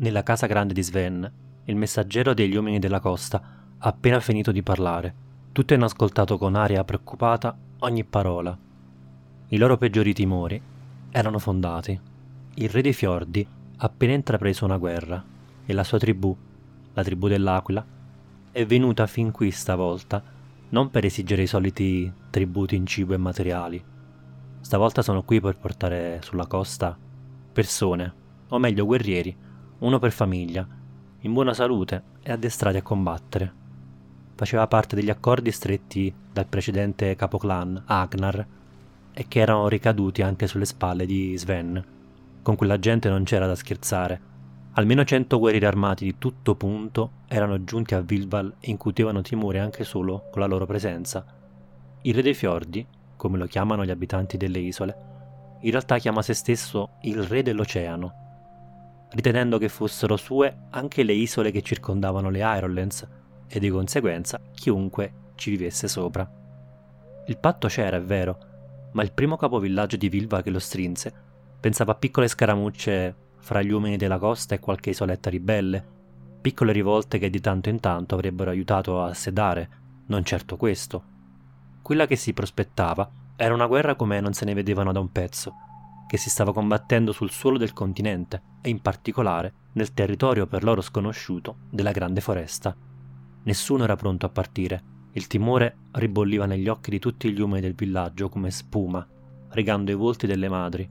nella casa grande di Sven, il messaggero degli uomini della costa ha appena finito di parlare. Tutti hanno ascoltato con aria preoccupata ogni parola. I loro peggiori timori erano fondati. Il re dei fiordi ha appena intrapreso una guerra e la sua tribù, la tribù dell'aquila, è venuta fin qui stavolta non per esigere i soliti tributi in cibo e materiali. Stavolta sono qui per portare sulla costa persone, o meglio guerrieri, uno per famiglia, in buona salute e addestrati a combattere. Faceva parte degli accordi stretti dal precedente capoclan, Agnar, e che erano ricaduti anche sulle spalle di Sven. Con quella gente non c'era da scherzare. Almeno cento guerrieri armati di tutto punto erano giunti a Vilval e incutevano timore anche solo con la loro presenza. Il re dei fiordi, come lo chiamano gli abitanti delle isole, in realtà chiama se stesso il re dell'oceano ritenendo che fossero sue anche le isole che circondavano le Irolands e di conseguenza chiunque ci vivesse sopra. Il patto c'era, è vero, ma il primo capovillaggio di Vilva che lo strinse pensava a piccole scaramucce fra gli uomini della costa e qualche isoletta ribelle, piccole rivolte che di tanto in tanto avrebbero aiutato a sedare, non certo questo. Quella che si prospettava era una guerra come non se ne vedevano da un pezzo, che si stava combattendo sul suolo del continente e in particolare nel territorio per loro sconosciuto della grande foresta. Nessuno era pronto a partire. Il timore ribolliva negli occhi di tutti gli uomini del villaggio come spuma, rigando i volti delle madri.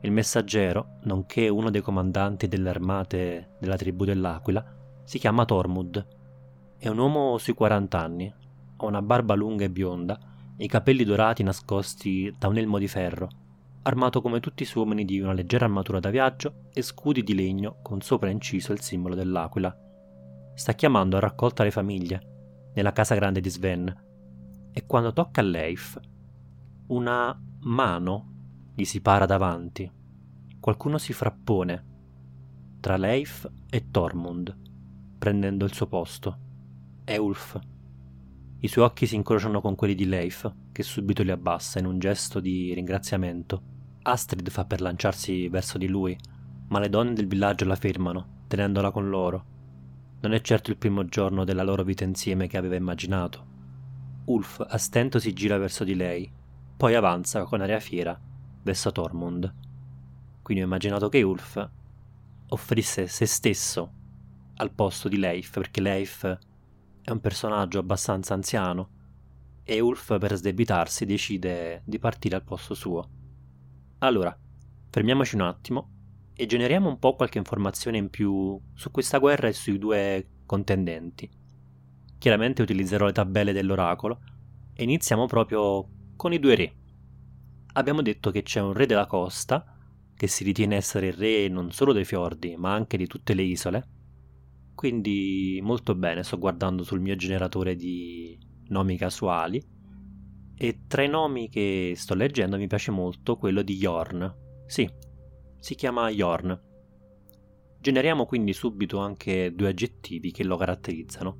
Il messaggero, nonché uno dei comandanti delle armate della tribù dell'Aquila, si chiama Tormud. È un uomo sui 40 anni, ha una barba lunga e bionda i capelli dorati nascosti da un elmo di ferro armato come tutti i suoi uomini di una leggera armatura da viaggio e scudi di legno con sopra inciso il simbolo dell'aquila. Sta chiamando a raccolta le famiglie, nella casa grande di Sven, e quando tocca a Leif, una mano gli si para davanti. Qualcuno si frappone tra Leif e Tormund, prendendo il suo posto. È Ulf. I suoi occhi si incrociano con quelli di Leif, che subito li abbassa in un gesto di ringraziamento. Astrid fa per lanciarsi verso di lui, ma le donne del villaggio la fermano, tenendola con loro. Non è certo il primo giorno della loro vita insieme che aveva immaginato. Ulf a stento si gira verso di lei, poi avanza con aria fiera verso Tormund. Quindi ho immaginato che Ulf offrisse se stesso al posto di Leif, perché Leif è un personaggio abbastanza anziano e Ulf per sdebitarsi decide di partire al posto suo. Allora, fermiamoci un attimo e generiamo un po' qualche informazione in più su questa guerra e sui due contendenti. Chiaramente utilizzerò le tabelle dell'oracolo e iniziamo proprio con i due re. Abbiamo detto che c'è un re della costa, che si ritiene essere il re non solo dei fiordi, ma anche di tutte le isole. Quindi molto bene, sto guardando sul mio generatore di nomi casuali e tra i nomi che sto leggendo mi piace molto quello di Yorn. Sì, si chiama Yorn. Generiamo quindi subito anche due aggettivi che lo caratterizzano.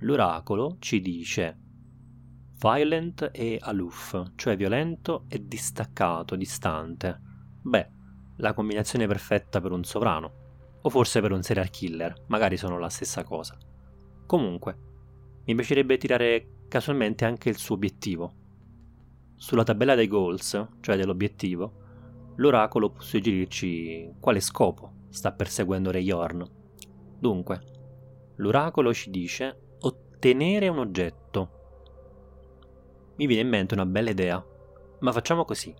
L'oracolo ci dice violent e aloof, cioè violento e distaccato, distante. Beh, la combinazione perfetta per un sovrano, o forse per un serial killer, magari sono la stessa cosa. Comunque, mi piacerebbe tirare casualmente anche il suo obiettivo. Sulla tabella dei goals, cioè dell'obiettivo, l'oracolo può suggerirci quale scopo sta perseguendo Re Yorn. Dunque, l'oracolo ci dice ottenere un oggetto. Mi viene in mente una bella idea, ma facciamo così.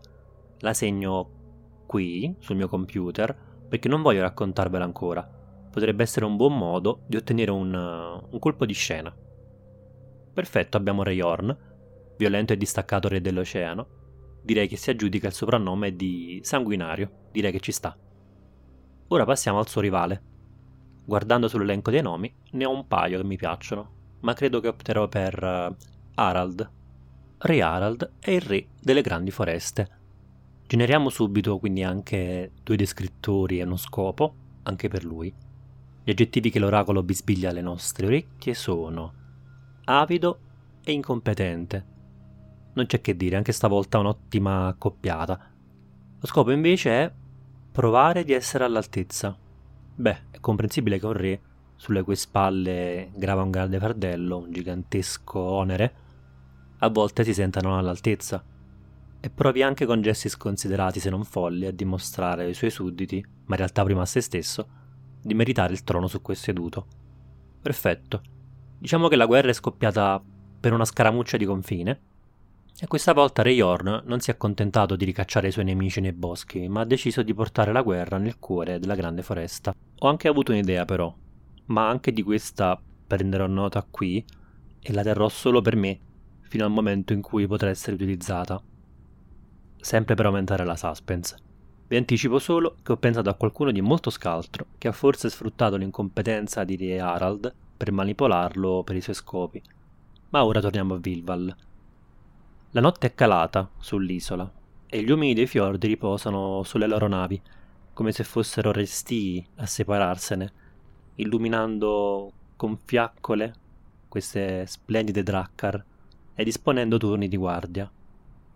La segno qui sul mio computer perché non voglio raccontarvela ancora. Potrebbe essere un buon modo di ottenere un, un colpo di scena. Perfetto, abbiamo Rayorn, violento e distaccato re dell'oceano. Direi che si aggiudica il soprannome di sanguinario, direi che ci sta. Ora passiamo al suo rivale. Guardando sull'elenco dei nomi, ne ho un paio che mi piacciono, ma credo che opterò per uh, Harald. Re Harald è il re delle grandi foreste. Generiamo subito quindi anche due descrittori e uno scopo, anche per lui. Gli aggettivi che l'oracolo bisbiglia alle nostre orecchie sono avido e incompetente. Non c'è che dire, anche stavolta un'ottima accoppiata. Lo scopo invece è provare di essere all'altezza. Beh, è comprensibile che un re, sulle cui spalle grava un grande fardello, un gigantesco onere, a volte si sentano all'altezza e provi anche con gesti sconsiderati se non folli a dimostrare ai suoi sudditi, ma in realtà prima a se stesso, di meritare il trono su cui è seduto. Perfetto. Diciamo che la guerra è scoppiata per una scaramuccia di confine, e questa volta Re Yorn non si è accontentato di ricacciare i suoi nemici nei boschi, ma ha deciso di portare la guerra nel cuore della grande foresta. Ho anche avuto un'idea però, ma anche di questa prenderò nota qui e la terrò solo per me fino al momento in cui potrà essere utilizzata. Sempre per aumentare la suspense. Vi anticipo solo che ho pensato a qualcuno di molto scaltro che ha forse sfruttato l'incompetenza di Re Harald per manipolarlo per i suoi scopi. Ma ora torniamo a Vilval. La notte è calata sull'isola e gli uomini dei fiordi riposano sulle loro navi, come se fossero restii a separarsene, illuminando con fiaccole queste splendide drakkar e disponendo turni di guardia.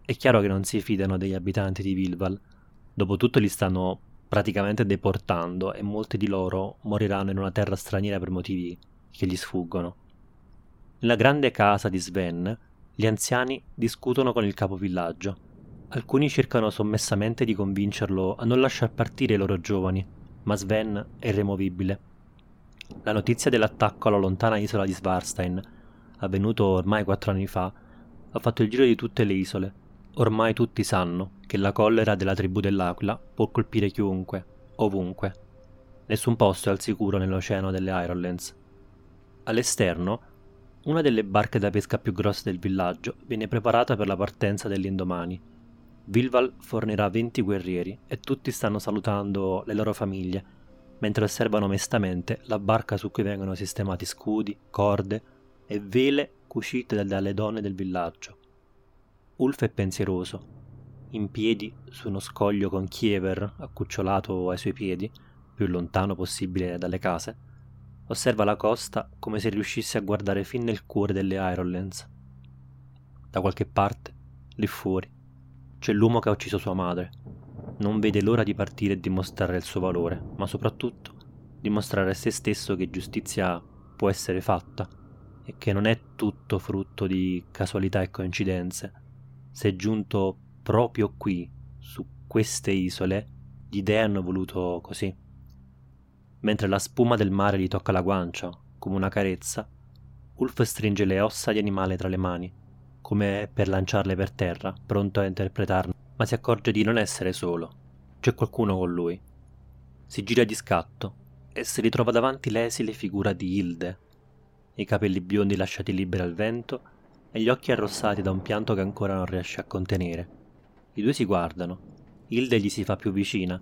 È chiaro che non si fidano degli abitanti di Vilval, dopotutto li stanno praticamente deportando e molti di loro moriranno in una terra straniera per motivi che gli sfuggono. Nella grande casa di Sven gli anziani discutono con il capovillaggio. Alcuni cercano sommessamente di convincerlo a non lasciar partire i loro giovani, ma Sven è irremovibile. La notizia dell'attacco alla lontana isola di Svarstein, avvenuto ormai quattro anni fa, ha fatto il giro di tutte le isole. Ormai tutti sanno che la collera della tribù dell'Aquila può colpire chiunque, ovunque. Nessun posto è al sicuro nell'oceano delle Ironlands. All'esterno una delle barche da pesca più grosse del villaggio viene preparata per la partenza dell'indomani. Vilval fornirà 20 guerrieri e tutti stanno salutando le loro famiglie, mentre osservano mestamente la barca su cui vengono sistemati scudi, corde e vele cucite dalle donne del villaggio. Ulf è pensieroso, in piedi su uno scoglio con Kiever accucciolato ai suoi piedi, più lontano possibile dalle case, osserva la costa come se riuscisse a guardare fin nel cuore delle Ironlands. Da qualche parte, lì fuori, c'è l'uomo che ha ucciso sua madre. Non vede l'ora di partire e dimostrare il suo valore, ma soprattutto dimostrare a se stesso che giustizia può essere fatta e che non è tutto frutto di casualità e coincidenze. Se è giunto proprio qui, su queste isole, gli dei hanno voluto così mentre la spuma del mare gli tocca la guancia, come una carezza, Ulf stringe le ossa di animale tra le mani, come per lanciarle per terra, pronto a interpretarne, ma si accorge di non essere solo. C'è qualcuno con lui. Si gira di scatto e si ritrova davanti l'esile figura di Hilde, i capelli biondi lasciati liberi al vento e gli occhi arrossati da un pianto che ancora non riesce a contenere. I due si guardano. Hilde gli si fa più vicina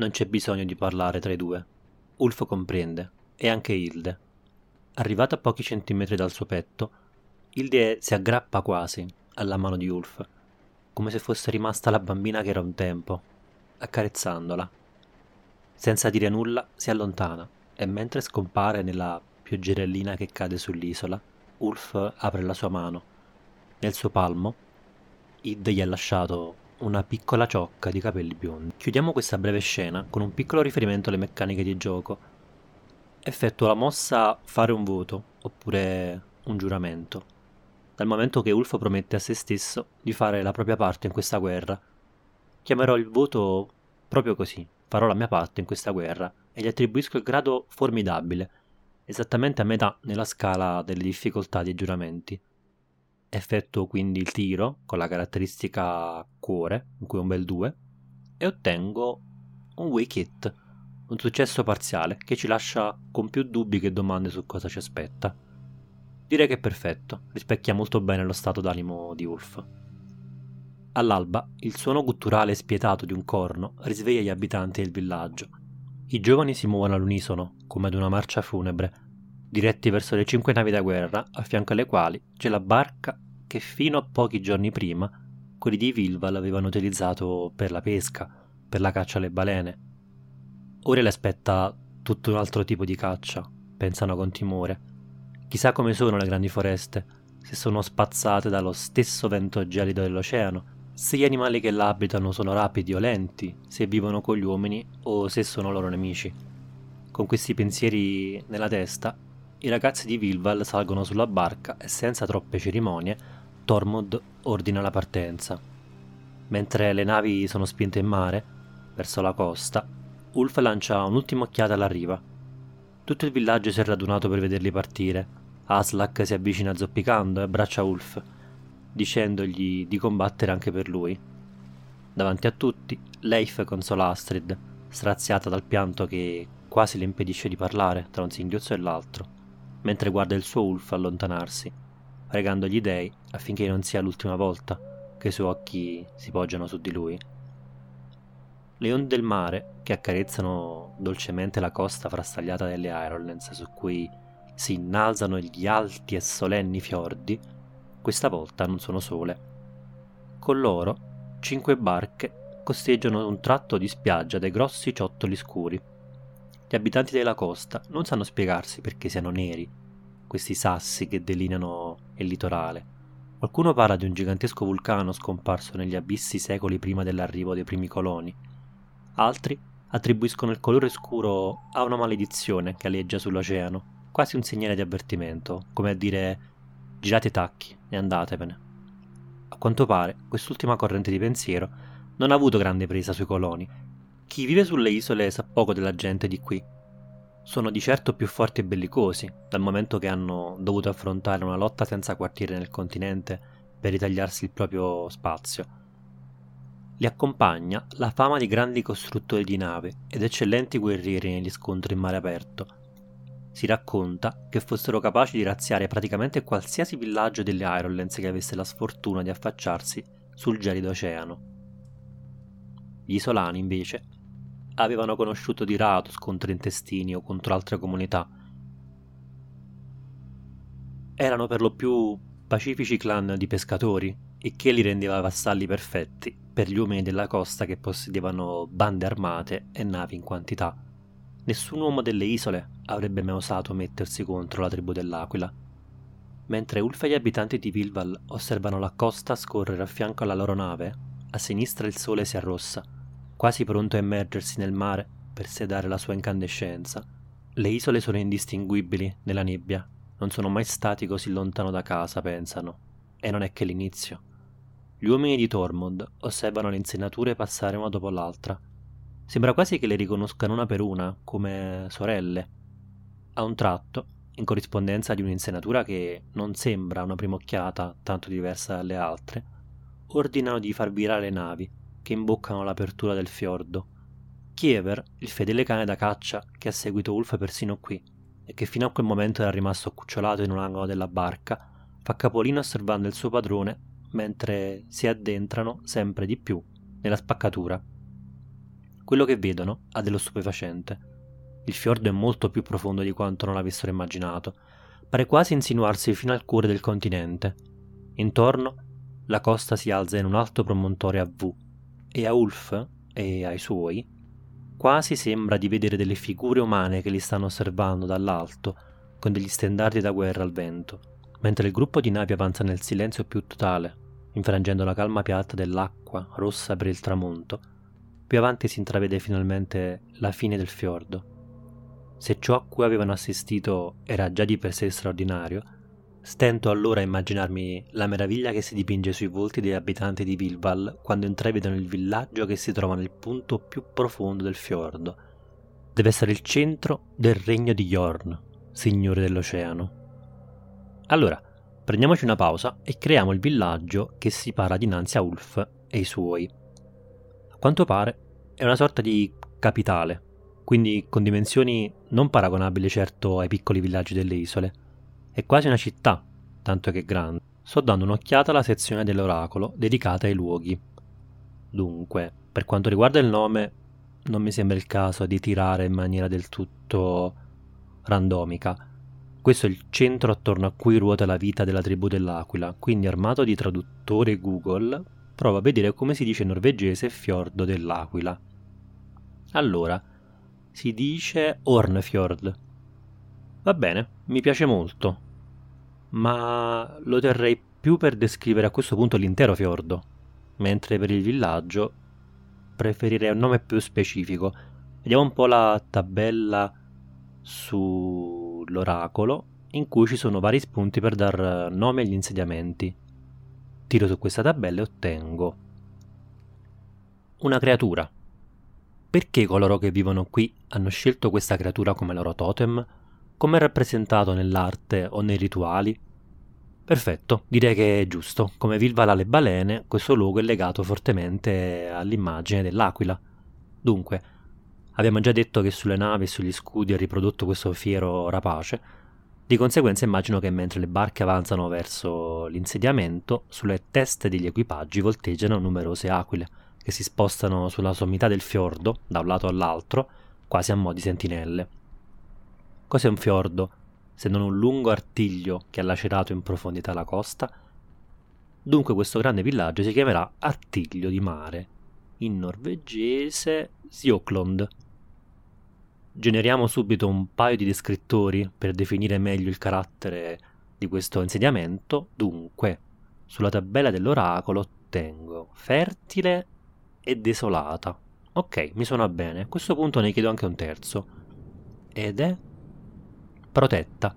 non c'è bisogno di parlare tra i due. Ulf comprende, e anche Hilde. Arrivata a pochi centimetri dal suo petto, Hilde si aggrappa quasi alla mano di Ulf, come se fosse rimasta la bambina che era un tempo, accarezzandola. Senza dire nulla si allontana e mentre scompare nella pioggerellina che cade sull'isola, Ulf apre la sua mano. Nel suo palmo, Id gli ha lasciato una piccola ciocca di capelli biondi. Chiudiamo questa breve scena con un piccolo riferimento alle meccaniche di gioco. Effettua la mossa fare un voto, oppure un giuramento. Dal momento che Ulf promette a se stesso di fare la propria parte in questa guerra, chiamerò il voto proprio così. Farò la mia parte in questa guerra e gli attribuisco il grado formidabile, esattamente a metà nella scala delle difficoltà dei giuramenti effettuo quindi il tiro con la caratteristica cuore, in cui è un bel 2, e ottengo un hit, un successo parziale che ci lascia con più dubbi che domande su cosa ci aspetta. Direi che è perfetto, rispecchia molto bene lo stato d'animo di Wolf. All'alba, il suono gutturale spietato di un corno risveglia gli abitanti del villaggio. I giovani si muovono all'unisono, come ad una marcia funebre, diretti verso le cinque navi da guerra, a fianco alle quali c'è la barca che fino a pochi giorni prima quelli di Vilval avevano utilizzato per la pesca, per la caccia alle balene. Ora le aspetta tutto un altro tipo di caccia, pensano con timore. Chissà come sono le grandi foreste, se sono spazzate dallo stesso vento gelido dell'oceano, se gli animali che l'abitano sono rapidi o lenti, se vivono con gli uomini o se sono loro nemici. Con questi pensieri nella testa, i ragazzi di Vilval salgono sulla barca e senza troppe cerimonie, Tormod ordina la partenza. Mentre le navi sono spinte in mare, verso la costa, Ulf lancia un'ultima occhiata alla riva. Tutto il villaggio si è radunato per vederli partire. Aslak si avvicina zoppicando e abbraccia Ulf dicendogli di combattere anche per lui. Davanti a tutti, Leif consola Astrid, straziata dal pianto che quasi le impedisce di parlare tra un singhiozzo e l'altro, mentre guarda il suo Ulf allontanarsi, pregando gli dei affinché non sia l'ultima volta che i suoi occhi si poggiano su di lui. Le onde del mare, che accarezzano dolcemente la costa frastagliata delle Ironlands su cui si innalzano gli alti e solenni fiordi, questa volta non sono sole. Con loro, cinque barche costeggiano un tratto di spiaggia dai grossi ciottoli scuri. Gli abitanti della costa non sanno spiegarsi perché siano neri, questi sassi che delineano il litorale. Qualcuno parla di un gigantesco vulcano scomparso negli abissi secoli prima dell'arrivo dei primi coloni. Altri attribuiscono il colore scuro a una maledizione che aleggia sull'oceano, quasi un segnale di avvertimento, come a dire girate i tacchi e andatevene. A quanto pare, quest'ultima corrente di pensiero non ha avuto grande presa sui coloni. Chi vive sulle isole sa poco della gente di qui. Sono di certo più forti e bellicosi, dal momento che hanno dovuto affrontare una lotta senza quartiere nel continente per ritagliarsi il proprio spazio. Li accompagna la fama di grandi costruttori di nave ed eccellenti guerrieri negli scontri in mare aperto, si racconta che fossero capaci di razziare praticamente qualsiasi villaggio delle Ironlands che avesse la sfortuna di affacciarsi sul gelido oceano. Gli isolani, invece, avevano conosciuto di rado scontri intestini o contro altre comunità. Erano per lo più pacifici clan di pescatori, e che li rendeva vassalli perfetti per gli uomini della costa che possedevano bande armate e navi in quantità. Nessun uomo delle isole avrebbe mai osato mettersi contro la tribù dell'Aquila. Mentre Ulf e gli abitanti di Vilval osservano la costa scorrere a fianco alla loro nave, a sinistra il sole si arrossa, quasi pronto a immergersi nel mare per sedare la sua incandescenza. Le isole sono indistinguibili nella nebbia, non sono mai stati così lontano da casa, pensano, e non è che l'inizio. Gli uomini di Tormund osservano le insenature passare una dopo l'altra, Sembra quasi che le riconoscano una per una, come sorelle. A un tratto, in corrispondenza di un'insenatura che non sembra a una prima occhiata tanto diversa dalle altre, ordinano di far virare le navi che imboccano l'apertura del fiordo. Kiever, il fedele cane da caccia che ha seguito Ulf persino qui e che fino a quel momento era rimasto accucciolato in un angolo della barca, fa capolino osservando il suo padrone mentre si addentrano sempre di più nella spaccatura quello che vedono ha dello stupefacente. Il fiordo è molto più profondo di quanto non avessero immaginato. Pare quasi insinuarsi fino al cuore del continente. Intorno la costa si alza in un alto promontorio a V e a Ulf e ai suoi quasi sembra di vedere delle figure umane che li stanno osservando dall'alto con degli stendardi da guerra al vento, mentre il gruppo di navi avanza nel silenzio più totale, infrangendo la calma piatta dell'acqua rossa per il tramonto più avanti si intravede finalmente la fine del fiordo. Se ciò a cui avevano assistito era già di per sé straordinario, stento allora a immaginarmi la meraviglia che si dipinge sui volti degli abitanti di Vilval quando intravedono il villaggio che si trova nel punto più profondo del fiordo. Deve essere il centro del regno di Jorn, signore dell'oceano. Allora, prendiamoci una pausa e creiamo il villaggio che si para dinanzi a Ulf e i suoi quanto pare è una sorta di capitale, quindi con dimensioni non paragonabili certo ai piccoli villaggi delle isole. È quasi una città, tanto che grande. Sto dando un'occhiata alla sezione dell'oracolo dedicata ai luoghi. Dunque, per quanto riguarda il nome, non mi sembra il caso di tirare in maniera del tutto randomica. Questo è il centro attorno a cui ruota la vita della tribù dell'Aquila, quindi armato di traduttore Google prova a vedere come si dice in norvegese fiordo dell'Aquila. Allora, si dice Hornfjord. Va bene, mi piace molto, ma lo terrei più per descrivere a questo punto l'intero fiordo. mentre per il villaggio preferirei un nome più specifico. Vediamo un po' la tabella sull'oracolo in cui ci sono vari spunti per dar nome agli insediamenti. Tiro su questa tabella e ottengo una creatura. Perché coloro che vivono qui hanno scelto questa creatura come loro totem? Come è rappresentato nell'arte o nei rituali? Perfetto, direi che è giusto. Come Vilvala le balene, questo luogo è legato fortemente all'immagine dell'aquila. Dunque, abbiamo già detto che sulle navi e sugli scudi è riprodotto questo fiero rapace. Di conseguenza immagino che mentre le barche avanzano verso l'insediamento, sulle teste degli equipaggi volteggiano numerose aquile, che si spostano sulla sommità del fiordo, da un lato all'altro, quasi a mo' di sentinelle. Cos'è un fiordo? se non un lungo artiglio che ha lacerato in profondità la costa. Dunque questo grande villaggio si chiamerà Artiglio di Mare, in norvegese Sjoklond. Generiamo subito un paio di descrittori per definire meglio il carattere di questo insediamento. Dunque, sulla tabella dell'oracolo ottengo fertile e desolata. Ok, mi suona bene. A questo punto ne chiedo anche un terzo. Ed è protetta.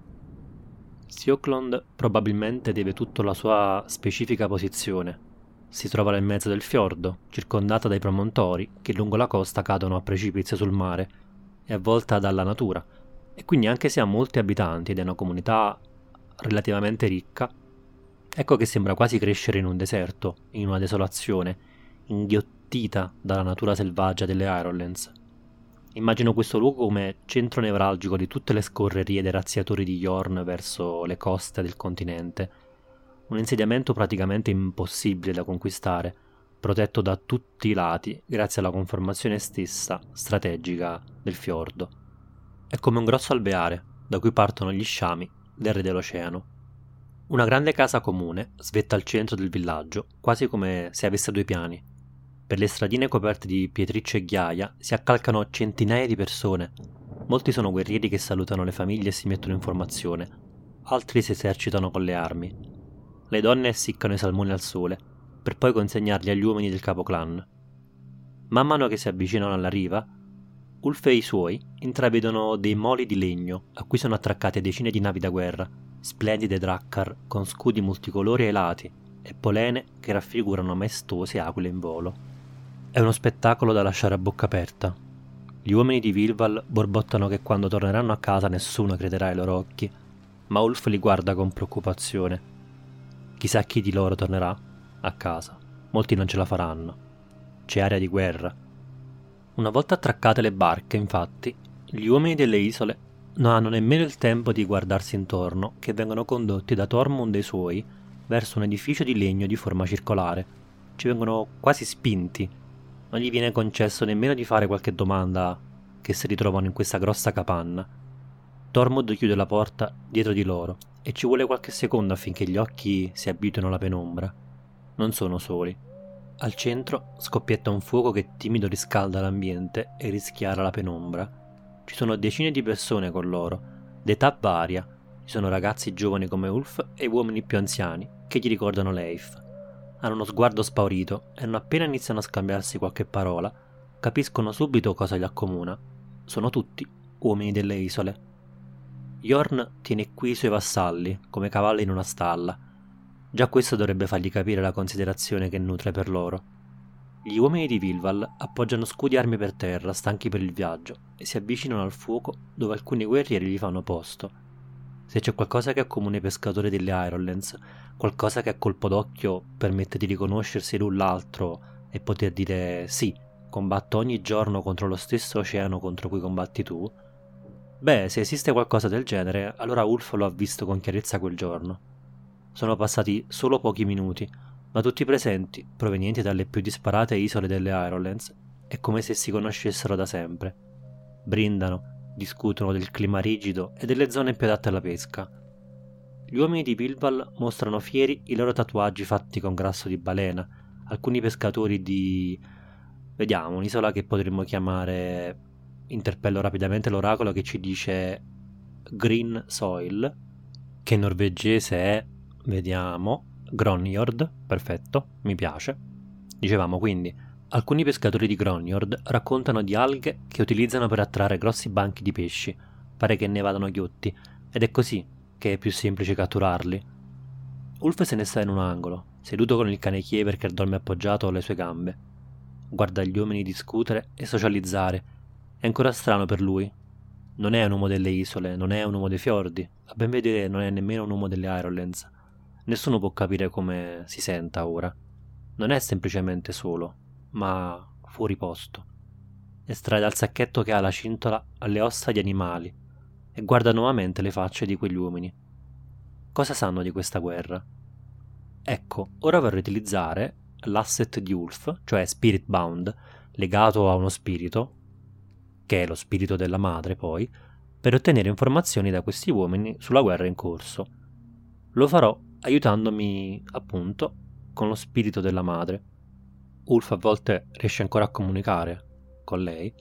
Sioklond probabilmente deve tutto alla sua specifica posizione. Si trova nel mezzo del fiordo, circondata dai promontori che lungo la costa cadono a precipizio sul mare, è avvolta dalla natura, e quindi anche se ha molti abitanti ed è una comunità relativamente ricca, ecco che sembra quasi crescere in un deserto, in una desolazione, inghiottita dalla natura selvaggia delle Ironlands. Immagino questo luogo come centro nevralgico di tutte le scorrerie dei razziatori di Yorn verso le coste del continente. Un insediamento praticamente impossibile da conquistare, protetto da tutti i lati grazie alla conformazione stessa strategica del fiordo. È come un grosso alveare da cui partono gli sciami del re dell'oceano. Una grande casa comune svetta al centro del villaggio, quasi come se avesse due piani. Per le stradine coperte di pietriccio e ghiaia si accalcano centinaia di persone. Molti sono guerrieri che salutano le famiglie e si mettono in formazione, altri si esercitano con le armi. Le donne essiccano i salmoni al sole, per poi consegnarli agli uomini del capoclan. Man mano che si avvicinano alla riva, Ulf e i suoi intravedono dei moli di legno a cui sono attraccate decine di navi da guerra, splendide drakkar con scudi multicolori ai lati e polene che raffigurano maestose aquile in volo. È uno spettacolo da lasciare a bocca aperta. Gli uomini di Vilval borbottano che quando torneranno a casa nessuno crederà ai loro occhi, ma Ulf li guarda con preoccupazione. Chissà chi di loro tornerà a casa. Molti non ce la faranno. C'è aria di guerra. Una volta attraccate le barche, infatti, gli uomini delle isole non hanno nemmeno il tempo di guardarsi intorno che vengono condotti da Tormund e i suoi verso un edificio di legno di forma circolare. Ci vengono quasi spinti non gli viene concesso nemmeno di fare qualche domanda che si ritrovano in questa grossa capanna. Tormod chiude la porta dietro di loro e ci vuole qualche secondo affinché gli occhi si abituino alla penombra. Non sono soli. Al centro scoppietta un fuoco che timido riscalda l'ambiente e rischiara la penombra. Ci sono decine di persone con loro, d'età varia. Ci sono ragazzi giovani come Ulf e uomini più anziani che gli ricordano Leif hanno uno sguardo spaurito e non appena iniziano a scambiarsi qualche parola, capiscono subito cosa li accomuna. Sono tutti uomini delle isole. Jorn tiene qui i suoi vassalli, come cavalli in una stalla. Già questo dovrebbe fargli capire la considerazione che nutre per loro. Gli uomini di Vilval appoggiano scudi e armi per terra, stanchi per il viaggio, e si avvicinano al fuoco dove alcuni guerrieri gli fanno posto. Se c'è qualcosa che accomuna i pescatori delle Ironlands, qualcosa che a colpo d'occhio permette di riconoscersi l'un l'altro e poter dire sì, combatto ogni giorno contro lo stesso oceano contro cui combatti tu? Beh, se esiste qualcosa del genere, allora Ulf lo ha visto con chiarezza quel giorno. Sono passati solo pochi minuti, ma tutti i presenti, provenienti dalle più disparate isole delle Ironlands, è come se si conoscessero da sempre. Brindano, discutono del clima rigido e delle zone più adatte alla pesca, gli uomini di Bilbal mostrano fieri i loro tatuaggi fatti con grasso di balena. Alcuni pescatori di... vediamo, un'isola che potremmo chiamare... Interpello rapidamente l'oracolo che ci dice Green Soil, che in norvegese è, vediamo, Gronjord, perfetto, mi piace. Dicevamo quindi, alcuni pescatori di Gronyord raccontano di alghe che utilizzano per attrarre grossi banchi di pesci, pare che ne vadano ghiotti, ed è così che è più semplice catturarli. Ulf se ne sta in un angolo, seduto con il cane chiever che dorme appoggiato alle sue gambe. Guarda gli uomini discutere e socializzare. È ancora strano per lui. Non è un uomo delle isole, non è un uomo dei fiordi, a ben vedere non è nemmeno un uomo delle Irelands. Nessuno può capire come si senta ora. Non è semplicemente solo, ma fuori posto. Estrae dal sacchetto che ha la cintola alle ossa di animali e guarda nuovamente le facce di quegli uomini. Cosa sanno di questa guerra? Ecco, ora vorrei utilizzare l'asset di Ulf, cioè Spirit Bound, legato a uno spirito, che è lo spirito della madre poi, per ottenere informazioni da questi uomini sulla guerra in corso. Lo farò aiutandomi, appunto, con lo spirito della madre. Ulf a volte riesce ancora a comunicare con lei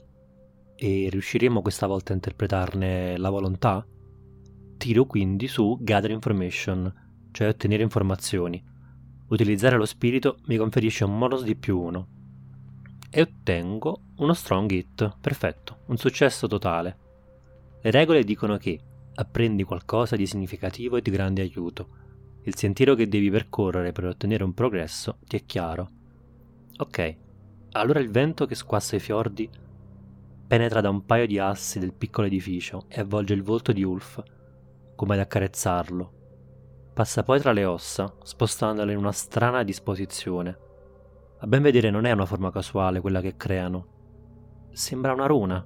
e riusciremo questa volta a interpretarne la volontà? Tiro quindi su Gather Information, cioè ottenere informazioni. Utilizzare lo spirito mi conferisce un bonus di più 1. E ottengo uno strong hit, perfetto, un successo totale. Le regole dicono che apprendi qualcosa di significativo e di grande aiuto. Il sentiero che devi percorrere per ottenere un progresso ti è chiaro. Ok, allora il vento che squassa i fiordi penetra da un paio di assi del piccolo edificio e avvolge il volto di Ulf come ad accarezzarlo. Passa poi tra le ossa, spostandole in una strana disposizione. A ben vedere non è una forma casuale quella che creano. Sembra una runa.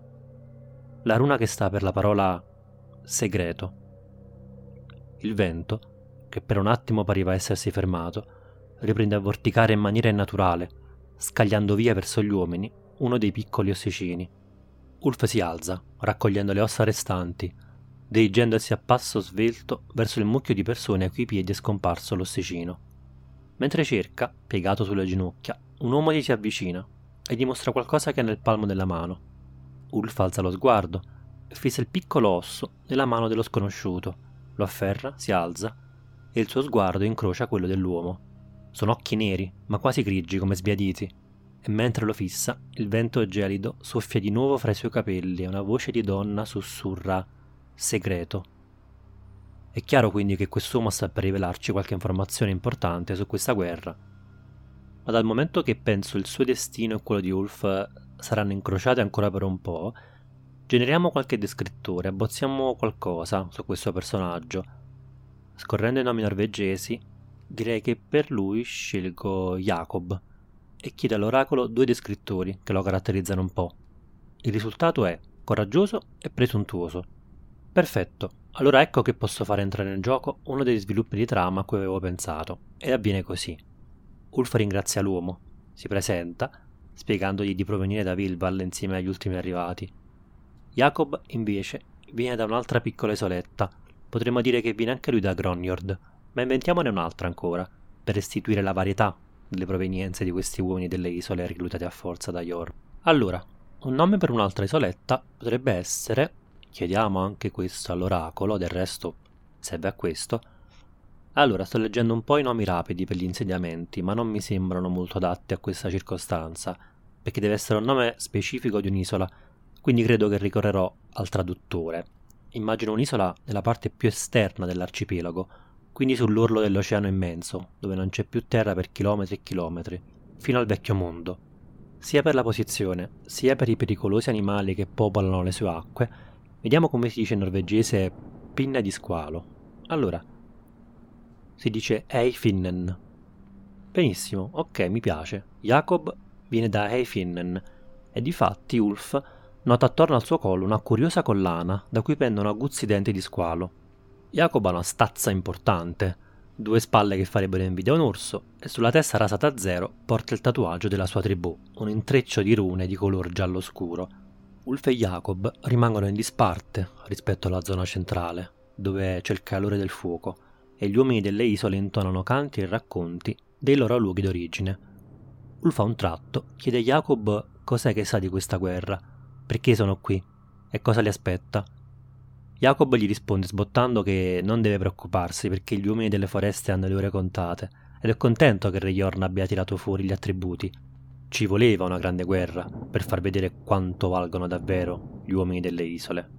La runa che sta per la parola segreto. Il vento, che per un attimo pareva essersi fermato, riprende a vorticare in maniera innaturale, scagliando via verso gli uomini uno dei piccoli ossicini. Ulf si alza, raccogliendo le ossa restanti, dirigendosi a passo svelto verso il mucchio di persone a cui piedi è scomparso l'ossicino. Mentre cerca, piegato sulle ginocchia, un uomo gli si avvicina e gli mostra qualcosa che ha nel palmo della mano. Ulf alza lo sguardo e fissa il piccolo osso nella mano dello sconosciuto, lo afferra, si alza e il suo sguardo incrocia quello dell'uomo. Sono occhi neri, ma quasi grigi come sbiaditi, e mentre lo fissa, il vento gelido soffia di nuovo fra i suoi capelli e una voce di donna sussurra segreto. È chiaro quindi che quest'uomo sta per rivelarci qualche informazione importante su questa guerra, ma dal momento che penso il suo destino e quello di Ulf saranno incrociati ancora per un po', generiamo qualche descrittore, abbozziamo qualcosa su questo personaggio. Scorrendo i nomi norvegesi, direi che per lui scelgo Jacob e chiedo all'oracolo due descrittori che lo caratterizzano un po'. Il risultato è coraggioso e presuntuoso. Perfetto, allora ecco che posso fare entrare in gioco uno degli sviluppi di trama a cui avevo pensato, ed avviene così. Ulf ringrazia l'uomo, si presenta, spiegandogli di provenire da Vilval insieme agli ultimi arrivati. Jacob, invece, viene da un'altra piccola isoletta, potremmo dire che viene anche lui da Gronyord, ma inventiamone un'altra ancora, per restituire la varietà delle provenienze di questi uomini delle isole reclutati a forza da Yor. Allora, un nome per un'altra isoletta potrebbe essere Chiediamo anche questo all'oracolo, del resto serve a questo. Allora, sto leggendo un po' i nomi rapidi per gli insediamenti, ma non mi sembrano molto adatti a questa circostanza, perché deve essere un nome specifico di un'isola, quindi credo che ricorrerò al traduttore. Immagino un'isola nella parte più esterna dell'arcipelago, quindi sull'orlo dell'oceano immenso, dove non c'è più terra per chilometri e chilometri, fino al vecchio mondo. Sia per la posizione, sia per i pericolosi animali che popolano le sue acque, Vediamo come si dice in norvegese pinna di squalo. Allora, si dice Eifinnen. Benissimo, ok, mi piace. Jacob viene da Eifinnen e di fatti Ulf nota attorno al suo collo una curiosa collana da cui pendono aguzzi denti di squalo. Jacob ha una stazza importante, due spalle che farebbero invidia a un orso e sulla testa rasata a zero porta il tatuaggio della sua tribù, un intreccio di rune di color giallo scuro Ulf e Jacob rimangono in disparte rispetto alla zona centrale, dove c'è il calore del fuoco, e gli uomini delle isole intonano canti e racconti dei loro luoghi d'origine. Ulf a un tratto chiede a Jacob cos'è che sa di questa guerra, perché sono qui e cosa li aspetta. Jacob gli risponde sbottando che non deve preoccuparsi perché gli uomini delle foreste hanno le ore contate ed è contento che Re Yorn abbia tirato fuori gli attributi. Ci voleva una grande guerra per far vedere quanto valgono davvero gli uomini delle isole.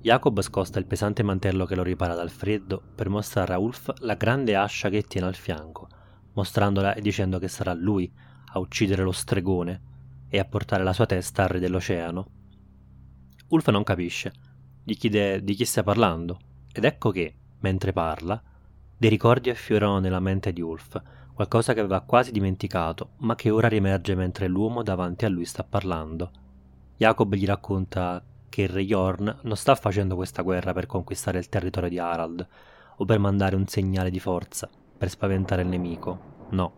Jacob scosta il pesante mantello che lo ripara dal freddo per mostrare a Ulf la grande ascia che tiene al fianco, mostrandola e dicendo che sarà lui a uccidere lo stregone e a portare la sua testa al re dell'oceano. Ulf non capisce, gli chiede di chi stia parlando, ed ecco che, mentre parla, dei ricordi affiorano nella mente di Ulf, qualcosa che aveva quasi dimenticato, ma che ora riemerge mentre l'uomo davanti a lui sta parlando. Jacob gli racconta che il re Jorn non sta facendo questa guerra per conquistare il territorio di Harald o per mandare un segnale di forza, per spaventare il nemico. No.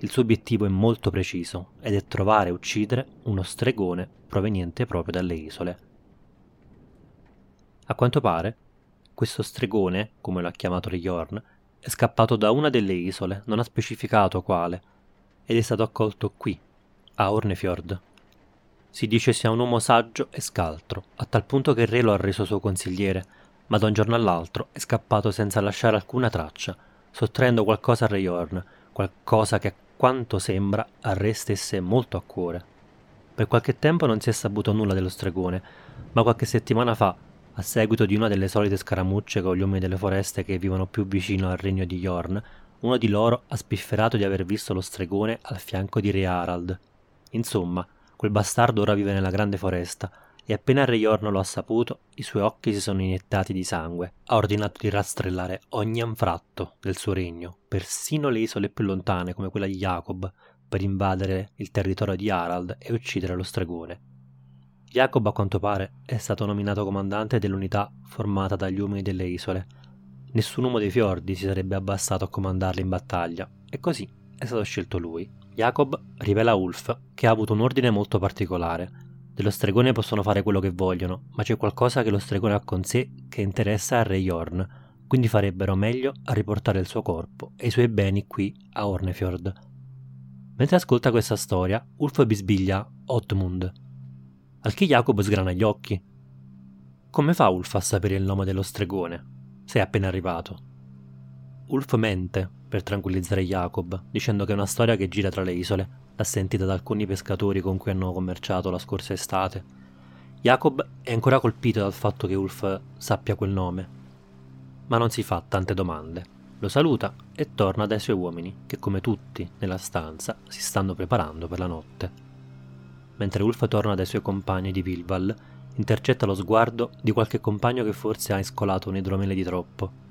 Il suo obiettivo è molto preciso ed è trovare e uccidere uno stregone proveniente proprio dalle isole. A quanto pare, questo stregone, come lo ha chiamato Riorn, è scappato da una delle isole, non ha specificato quale, ed è stato accolto qui, a Ornefjord. Si dice sia un uomo saggio e scaltro, a tal punto che il re lo ha reso suo consigliere, ma da un giorno all'altro è scappato senza lasciare alcuna traccia, sottraendo qualcosa a Riorn, qualcosa che a quanto sembra a re stesse molto a cuore. Per qualche tempo non si è saputo nulla dello stregone, ma qualche settimana fa a seguito di una delle solite scaramucce con gli uomini delle foreste che vivono più vicino al regno di Yorn, uno di loro ha spifferato di aver visto lo stregone al fianco di Re Harald. Insomma, quel bastardo ora vive nella grande foresta e appena Re Yorn lo ha saputo, i suoi occhi si sono iniettati di sangue. Ha ordinato di rastrellare ogni anfratto del suo regno, persino le isole più lontane come quella di Jacob, per invadere il territorio di Harald e uccidere lo stregone. Jacob, a quanto pare, è stato nominato comandante dell'unità formata dagli uomini delle isole. Nessun uomo dei fiordi si sarebbe abbassato a comandarli in battaglia, e così è stato scelto lui. Jacob rivela a Ulf che ha avuto un ordine molto particolare. Dello stregone possono fare quello che vogliono, ma c'è qualcosa che lo stregone ha con sé che interessa a Re Jorn, quindi farebbero meglio a riportare il suo corpo e i suoi beni qui a Ornefjord. Mentre ascolta questa storia, Ulf bisbiglia Otmund, al che Jacob sgrana gli occhi. Come fa Ulf a sapere il nome dello stregone? Sei appena arrivato. Ulf mente per tranquillizzare Jacob, dicendo che è una storia che gira tra le isole, l'ha sentita da alcuni pescatori con cui hanno commerciato la scorsa estate. Jacob è ancora colpito dal fatto che Ulf sappia quel nome, ma non si fa tante domande. Lo saluta e torna dai suoi uomini, che come tutti nella stanza si stanno preparando per la notte mentre Ulf torna dai suoi compagni di Vilval, intercetta lo sguardo di qualche compagno che forse ha iscolato un idromele di troppo.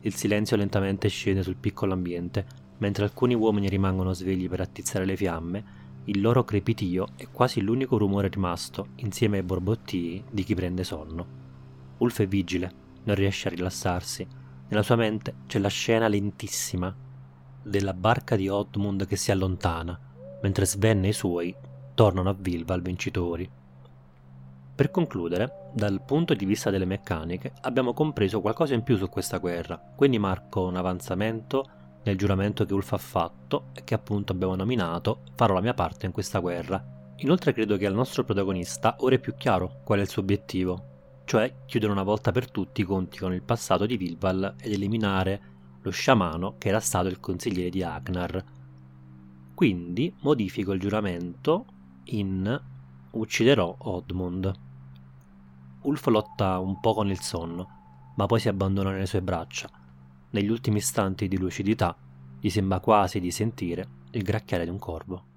Il silenzio lentamente scende sul piccolo ambiente, mentre alcuni uomini rimangono svegli per attizzare le fiamme, il loro crepitio è quasi l'unico rumore rimasto, insieme ai borbottii di chi prende sonno. Ulf è vigile, non riesce a rilassarsi. Nella sua mente c'è la scena lentissima della barca di Odmund che si allontana, mentre Sven e i suoi tornano a Vilval vincitori. Per concludere, dal punto di vista delle meccaniche, abbiamo compreso qualcosa in più su questa guerra, quindi marco un avanzamento nel giuramento che Ulf ha fatto e che appunto abbiamo nominato Farò la mia parte in questa guerra. Inoltre credo che al nostro protagonista ora è più chiaro qual è il suo obiettivo, cioè chiudere una volta per tutti i conti con il passato di Vilval ed eliminare lo sciamano che era stato il consigliere di Agnar. Quindi modifico il giuramento in Ucciderò Odmund. Ulf lotta un po' con il sonno, ma poi si abbandona nelle sue braccia. Negli ultimi istanti di lucidità gli sembra quasi di sentire il gracchiare di un corvo.